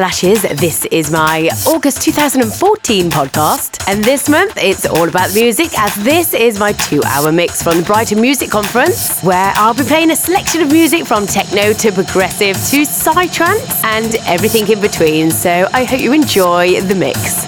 Lashes. This is my August 2014 podcast. And this month, it's all about music, as this is my two hour mix from the Brighton Music Conference, where I'll be playing a selection of music from techno to progressive to psytrance and everything in between. So I hope you enjoy the mix.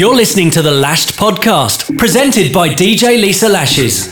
You're listening to the Lashed podcast, presented by DJ Lisa Lashes.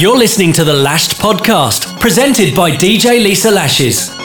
You're listening to the Lashed podcast, presented by DJ Lisa Lashes.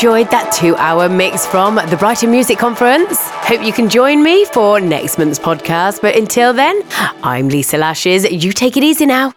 Enjoyed that two hour mix from the Brighton Music Conference. Hope you can join me for next month's podcast. But until then, I'm Lisa Lashes. You take it easy now.